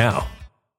now.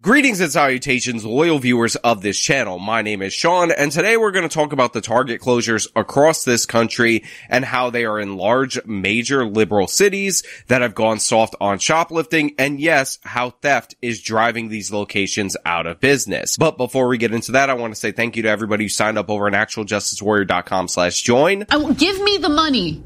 Greetings and salutations, loyal viewers of this channel. My name is Sean, and today we're going to talk about the Target closures across this country and how they are in large, major liberal cities that have gone soft on shoplifting, and yes, how theft is driving these locations out of business. But before we get into that, I want to say thank you to everybody who signed up over at actualjusticewarrior.com slash join. I, give me the money.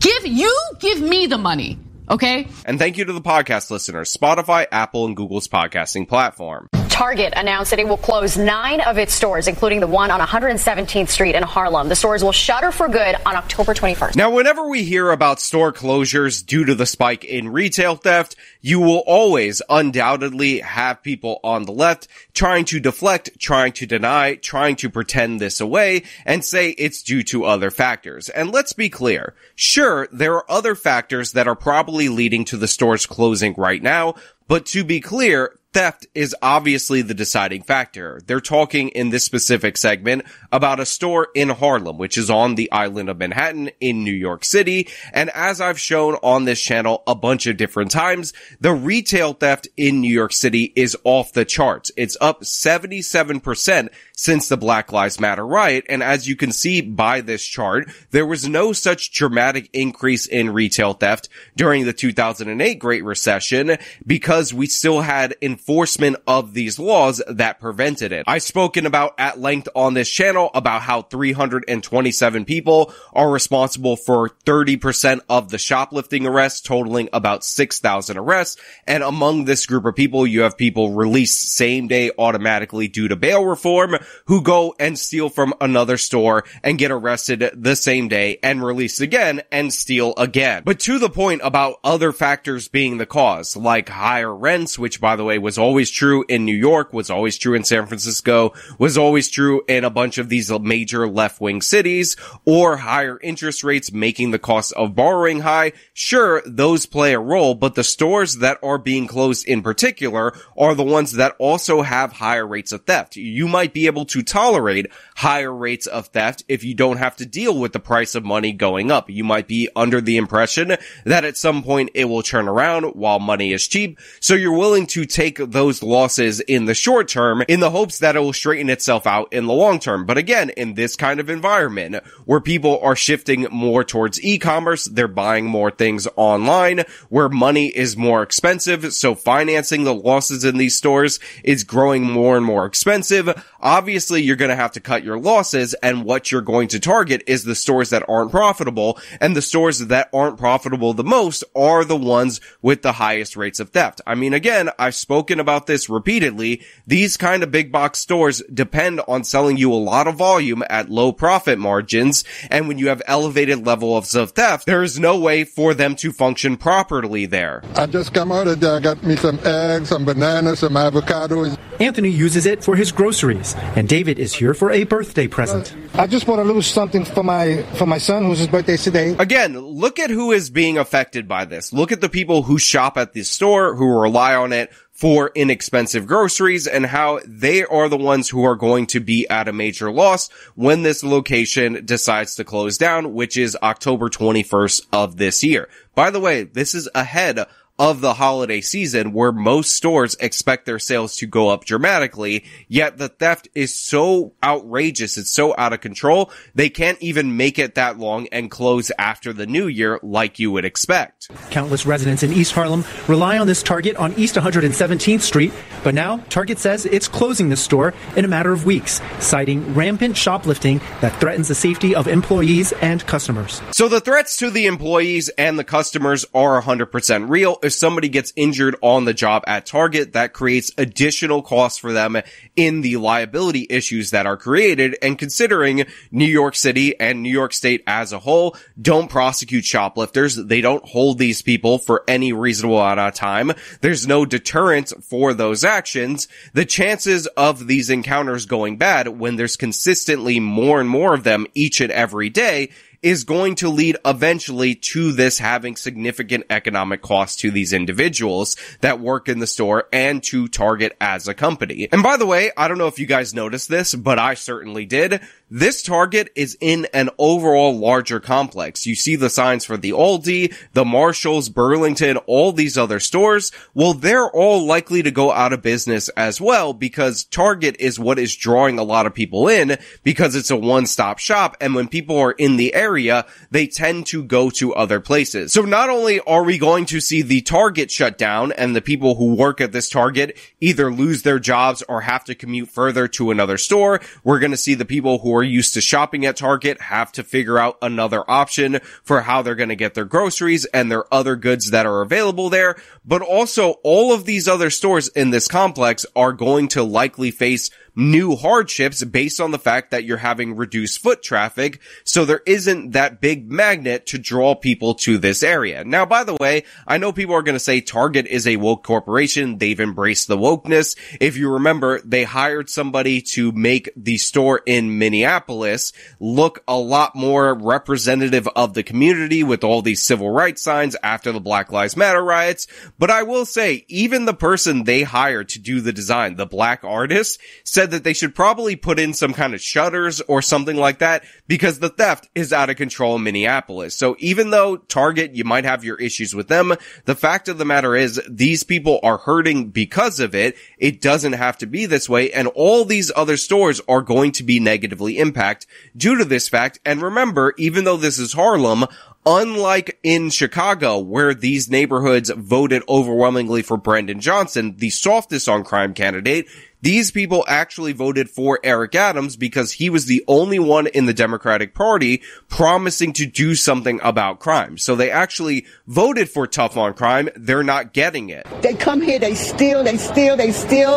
Give, you give me the money. Okay. And thank you to the podcast listeners, Spotify, Apple, and Google's podcasting platform. Target announced that it will close nine of its stores, including the one on 117th Street in Harlem. The stores will shutter for good on October 21st. Now, whenever we hear about store closures due to the spike in retail theft, you will always undoubtedly have people on the left trying to deflect, trying to deny, trying to pretend this away and say it's due to other factors. And let's be clear. Sure, there are other factors that are probably leading to the stores closing right now, but to be clear, theft is obviously the deciding factor. They're talking in this specific segment about a store in Harlem, which is on the island of Manhattan in New York City. And as I've shown on this channel a bunch of different times, the retail theft in New York City is off the charts. It's up 77% since the Black Lives Matter riot. And as you can see by this chart, there was no such dramatic increase in retail theft during the 2008 Great Recession because we still had enforcement of these laws that prevented it. I've spoken about at length on this channel about how 327 people are responsible for 30% of the shoplifting arrests, totaling about 6,000 arrests. And among this group of people, you have people released same day automatically due to bail reform who go and steal from another store and get arrested the same day and released again and steal again. But to the point about other factors being the cause, like higher rents, which by the way was always true in New York, was always true in San Francisco, was always true in a bunch of these major left-wing cities, or higher interest rates making the cost of borrowing high. Sure, those play a role, but the stores that are being closed in particular are the ones that also have higher rates of theft. You might be able to tolerate higher rates of theft if you don't have to deal with the price of money going up. You might be under the impression that at some point it will turn around while money is cheap. So you're willing to take those losses in the short term in the hopes that it will straighten itself out in the long term. But again, in this kind of environment where people are shifting more towards e-commerce, they're buying more things online where money is more expensive. So financing the losses in these stores is growing more and more expensive. Obviously, you're going to have to cut your losses and what you're going to target is the stores that aren't profitable and the stores that aren't profitable the most are the ones with the highest rates of theft. I mean, again, I've spoken about this repeatedly. These kind of big box stores depend on selling you a lot of volume at low profit margins. And when you have elevated levels of theft, there is no way for them to function properly there. I just come out of there. I got me some eggs, some bananas, some avocados. Anthony uses it for his groceries and David is here for a birthday present. I just want to lose something for my for my son whose his birthday today. Again, look at who is being affected by this. Look at the people who shop at the store, who rely on it for inexpensive groceries and how they are the ones who are going to be at a major loss when this location decides to close down, which is October 21st of this year. By the way, this is ahead of the holiday season where most stores expect their sales to go up dramatically, yet the theft is so outrageous, it's so out of control, they can't even make it that long and close after the new year like you would expect. Countless residents in East Harlem rely on this Target on East 117th Street, but now Target says it's closing the store in a matter of weeks, citing rampant shoplifting that threatens the safety of employees and customers. So the threats to the employees and the customers are 100% real, if somebody gets injured on the job at Target, that creates additional costs for them in the liability issues that are created. And considering New York City and New York State as a whole don't prosecute shoplifters, they don't hold these people for any reasonable amount of time. There's no deterrence for those actions. The chances of these encounters going bad when there's consistently more and more of them each and every day is going to lead eventually to this having significant economic cost to these individuals that work in the store and to Target as a company. And by the way, I don't know if you guys noticed this, but I certainly did. This Target is in an overall larger complex. You see the signs for the Aldi, the Marshalls, Burlington, all these other stores. Well, they're all likely to go out of business as well because Target is what is drawing a lot of people in because it's a one-stop shop. And when people are in the area, they tend to go to other places. So not only are we going to see the Target shut down and the people who work at this Target either lose their jobs or have to commute further to another store, we're going to see the people who are used to shopping at Target have to figure out another option for how they're going to get their groceries and their other goods that are available there. But also all of these other stores in this complex are going to likely face new hardships based on the fact that you're having reduced foot traffic. So there isn't that big magnet to draw people to this area. Now, by the way, I know people are going to say Target is a woke corporation. They've embraced the wokeness. If you remember, they hired somebody to make the store in Minneapolis look a lot more representative of the community with all these civil rights signs after the Black Lives Matter riots. But I will say, even the person they hired to do the design, the black artist, said that they should probably put in some kind of shutters or something like that because the theft is out of control in Minneapolis. So even though Target, you might have your issues with them, the fact of the matter is these people are hurting because of it. It doesn't have to be this way. And all these other stores are going to be negatively impacted due to this fact. And remember, even though this is Harlem, Unlike in Chicago, where these neighborhoods voted overwhelmingly for Brandon Johnson, the softest on crime candidate, these people actually voted for Eric Adams because he was the only one in the Democratic Party promising to do something about crime. So they actually voted for tough on crime. They're not getting it. They come here, they steal, they steal, they steal.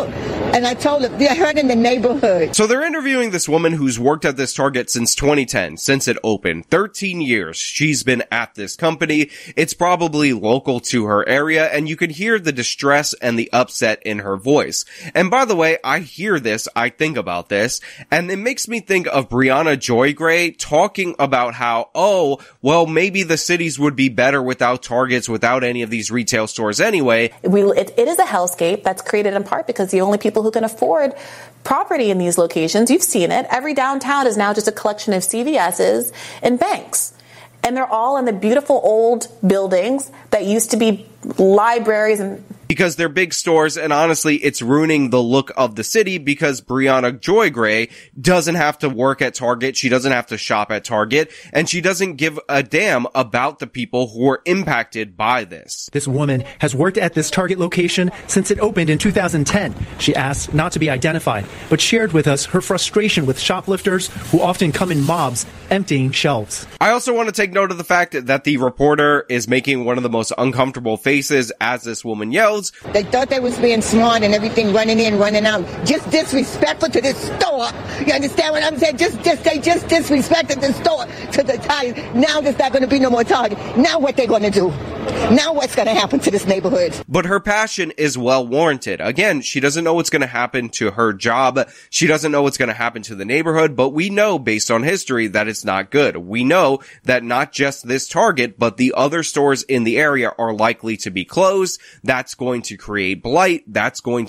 And I told them, they're hurting the neighborhood. So they're interviewing this woman who's worked at this Target since 2010, since it opened. 13 years she's been at this company. It's probably local to her area and you can hear the distress and the upset in her voice. And by the way, I hear this, I think about this, and it makes me think of Briahna Joy Gray talking about how, oh, well, maybe the cities would be better without Targets, without any of these retail stores anyway. We, it, it is a hellscape that's created in part because the only people who can afford property in these locations, you've seen it, every downtown is now just a collection of CVS's and banks. And they're all in the beautiful old buildings that used to be libraries and because they're big stores and honestly it's ruining the look of the city because Briahna Joy Gray doesn't have to work at Target. She doesn't have to shop at Target and she doesn't give a damn about the people who are impacted by this. This woman has worked at this Target location since it opened in 2010. She asked not to be identified, but shared with us her frustration with shoplifters who often come in mobs emptying shelves. I also want to take note of the fact that the reporter is making one of the most uncomfortable faces as this woman yells they thought they was being smart and everything, running in, running out. Just disrespectful to this store. You understand what I'm saying? Just, just they just disrespected the store to the Target. Now there's not going to be no more Target. Now what they're going to do? Now what's going to happen to this neighborhood? But her passion is well warranted. Again, she doesn't know what's going to happen to her job. She doesn't know what's going to happen to the neighborhood, but we know based on history that it's not good. We know that not just this Target, but the other stores in the area are likely to be closed. That's going to create blight. That's going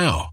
now.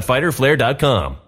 www.fighterflare.com.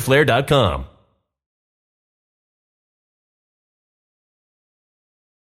fighterflare.com.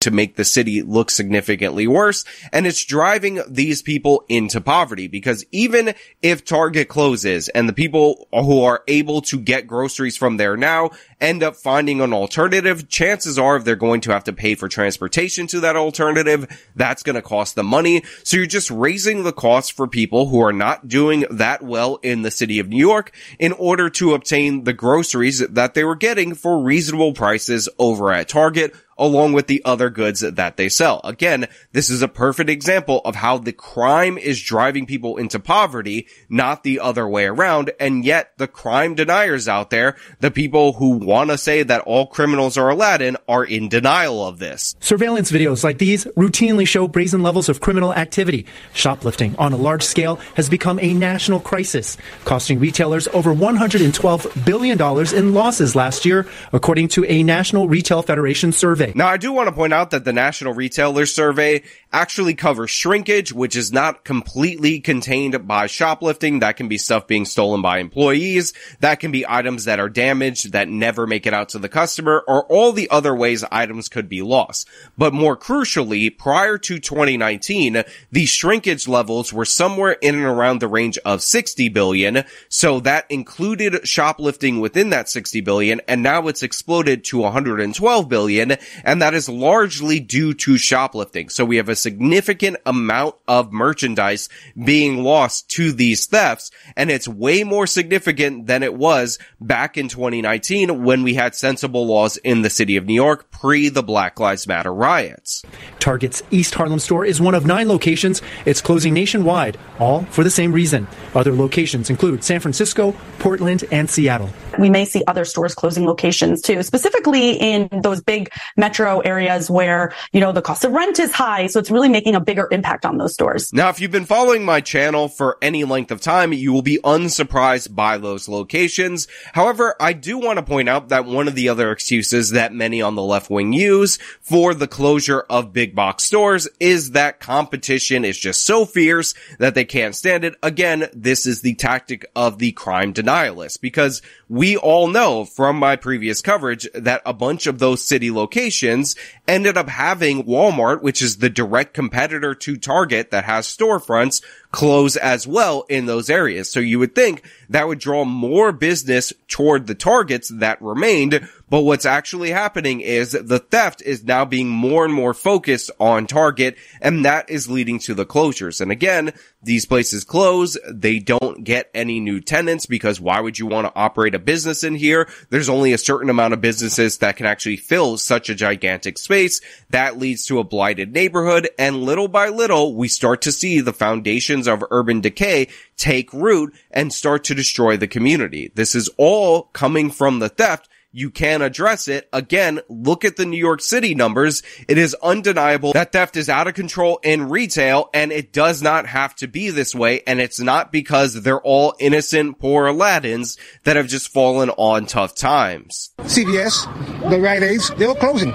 to make the city look significantly worse. And it's driving these people into poverty because even if Target closes and the people who are able to get groceries from there now end up finding an alternative, chances are they're going to have to pay for transportation to that alternative. That's going to cost them money. So you're just raising the cost for people who are not doing that well in the city of New York in order to obtain the groceries that they were getting for reasonable prices over at Target along with the other goods that they sell. Again, this is a perfect example of how the crime is driving people into poverty, not the other way around. And yet the crime deniers out there, the people who want to say that all criminals are Aladdin are in denial of this. Surveillance videos like these routinely show brazen levels of criminal activity. Shoplifting on a large scale has become a national crisis, costing retailers over $112 billion in losses last year, according to a National Retail Federation survey. Now, I do want to point out that the National Retailer Survey actually covers shrinkage, which is not completely contained by shoplifting. That can be stuff being stolen by employees. That can be items that are damaged that never make it out to the customer or all the other ways items could be lost. But more crucially, prior to 2019, the shrinkage levels were somewhere in and around the range of 60 billion. So that included shoplifting within that 60 billion. And now it's exploded to 112 billion and that is largely due to shoplifting. So we have a significant amount of merchandise being lost to these thefts, and it's way more significant than it was back in 2019 when we had sensible laws in the city of New York pre the Black Lives Matter riots. Target's East Harlem store is one of nine locations. It's closing nationwide, all for the same reason. Other locations include San Francisco, Portland, and Seattle. We may see other stores closing locations too, specifically in those big metro areas where, you know, the cost of rent is high. So it's really making a bigger impact on those stores. Now, if you've been following my channel for any length of time, you will be unsurprised by those locations. However, I do want to point out that one of the other excuses that many on the left wing use for the closure of big box stores is that competition is just so fierce that they can't stand it. Again, this is the tactic of the crime denialists because we all know from my previous coverage that a bunch of those city locations ended up having Walmart, which is the direct competitor to Target that has storefronts, close as well in those areas. So you would think that would draw more business toward the targets that remained. But what's actually happening is the theft is now being more and more focused on Target and that is leading to the closures. And again, these places close. They don't get any new tenants because why would you want to operate a business in here? There's only a certain amount of businesses that can actually fill such a gigantic space. That leads to a blighted neighborhood. And little by little, we start to see the foundations of urban decay take root and start to destroy the community. This is all coming from the theft you can address it. Again, look at the New York City numbers. It is undeniable that theft is out of control in retail and it does not have to be this way. And it's not because they're all innocent poor Aladdins that have just fallen on tough times. CVS, the Rite Aids, they were closing.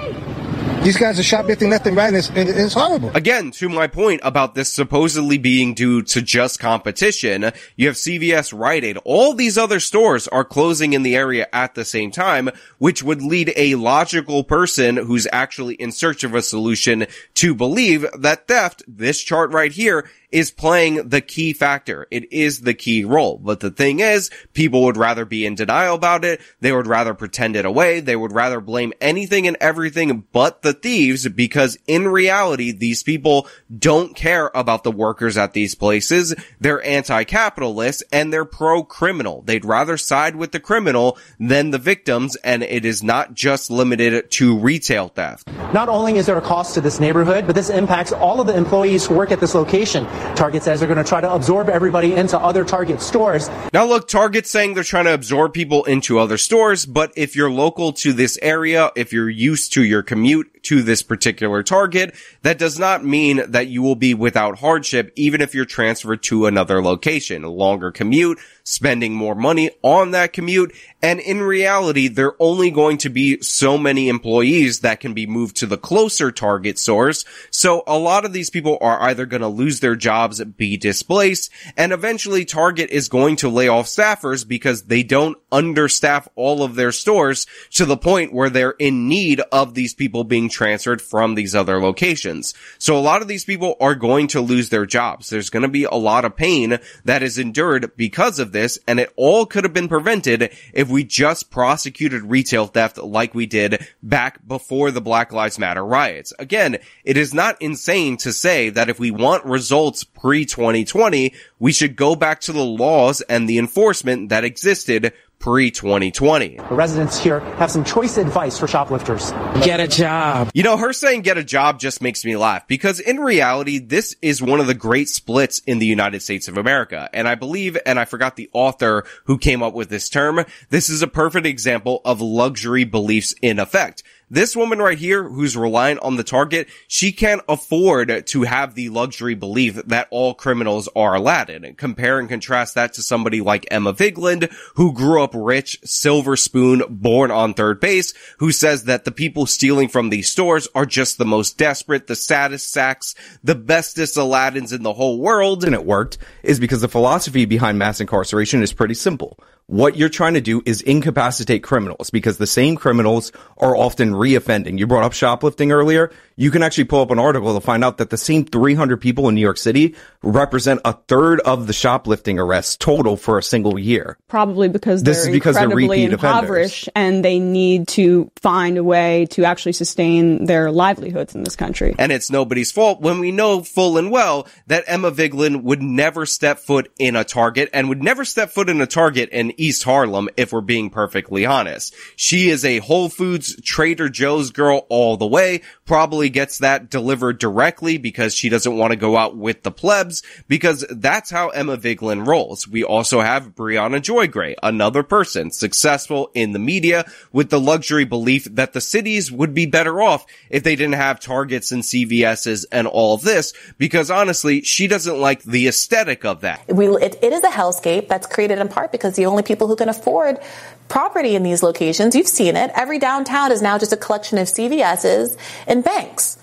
These guys are shoplifting left and right, and it's, and it's horrible. Again, to my point about this supposedly being due to just competition, you have CVS, Rite Aid, all these other stores are closing in the area at the same time, which would lead a logical person who's actually in search of a solution to believe that theft, this chart right here, is playing the key factor. It is the key role. But the thing is, people would rather be in denial about it. They would rather pretend it away. They would rather blame anything and everything but the thieves because in reality, these people don't care about the workers at these places. They're anti-capitalist and they're pro-criminal. They'd rather side with the criminal than the victims. And it is not just limited to retail theft. Not only is there a cost to this neighborhood, but this impacts all of the employees who work at this location. Target says they're going to try to absorb everybody into other Target stores. Now look, Target's saying they're trying to absorb people into other stores, but if you're local to this area, if you're used to your commute to this particular Target, that does not mean that you will be without hardship, even if you're transferred to another location. A longer commute, spending more money on that commute. And in reality, there are only going to be so many employees that can be moved to the closer target source. So a lot of these people are either going to lose their jobs, be displaced, and eventually Target is going to lay off staffers because they don't understaff all of their stores to the point where they're in need of these people being transferred from these other locations. So a lot of these people are going to lose their jobs. There's going to be a lot of pain that is endured because of this, and it all could have been prevented if we just prosecuted retail theft like we did back before the Black Lives Matter riots. Again, it is not insane to say that if we want results pre-2020, we should go back to the laws and the enforcement that existed pre-2020. The residents here have some choice advice for shoplifters. Get a job. You know, her saying get a job just makes me laugh because in reality, this is one of the great splits in the United States of America. And I believe, and I forgot the author who came up with this term, this is a perfect example of luxury beliefs in effect. This woman right here who's reliant on the target, she can't afford to have the luxury belief that all criminals are Aladdin. Compare and contrast that to somebody like Emma Vigeland, who grew up rich, silver spoon, born on third base, who says that the people stealing from these stores are just the most desperate, the saddest sacks, the bestest Aladdins in the whole world. And it worked is because the philosophy behind mass incarceration is pretty simple. What you're trying to do is incapacitate criminals because the same criminals are often reoffending. You brought up shoplifting earlier. You can actually pull up an article to find out that the same 300 people in New York City represent a third of the shoplifting arrests total for a single year. Probably because This they're is because they're incredibly repeat offenders. impoverished and they need to find a way to actually sustain their livelihoods in this country. And it's nobody's fault when we know full and well that Emma Vigeland would never step foot in a Target and would never step foot in a Target and East Harlem, if we're being perfectly honest. She is a Whole Foods Trader Joe's girl all the way, probably gets that delivered directly because she doesn't want to go out with the plebs, because that's how Emma Vigeland rolls. We also have Briahna Joy Gray, another person successful in the media with the luxury belief that the cities would be better off if they didn't have Targets and CVS's and all this, because honestly, she doesn't like the aesthetic of that. We, it, it is a hellscape that's created in part because the only people who can afford property in these locations, you've seen it, every downtown is now just a collection of CVS's and banks.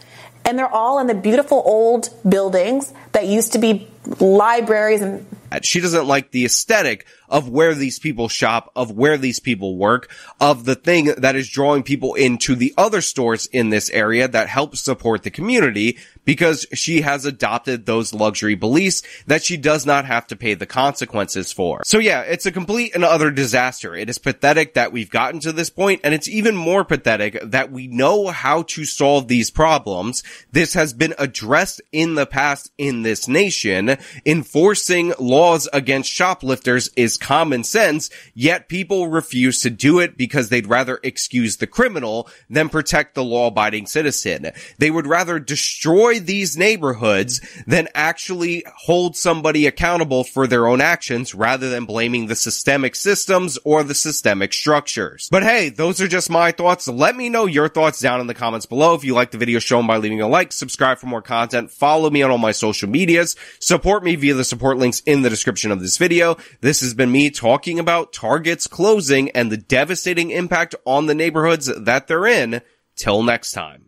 And they're all in the beautiful old buildings that used to be libraries and she doesn't like the aesthetic of where these people shop, of where these people work, of the thing that is drawing people into the other stores in this area that help support the community because she has adopted those luxury beliefs that she does not have to pay the consequences for. So yeah, it's a complete and utter disaster. It is pathetic that we've gotten to this point and it's even more pathetic that we know how to solve these problems. This has been addressed in the past in this nation. Enforcing laws against shoplifters is common sense, yet people refuse to do it because they'd rather excuse the criminal than protect the law abiding citizen. They would rather destroy these neighborhoods than actually hold somebody accountable for their own actions rather than blaming the systemic systems or the systemic structures. But hey, those are just my thoughts. Let me know your thoughts down in the comments below. If you like the video, show them by leaving a like, subscribe for more content, follow me on all my social medias, support me via the support links in the description of this video. This has been me talking about Target's closing and the devastating impact on the neighborhoods that they're in. Till next time.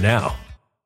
now.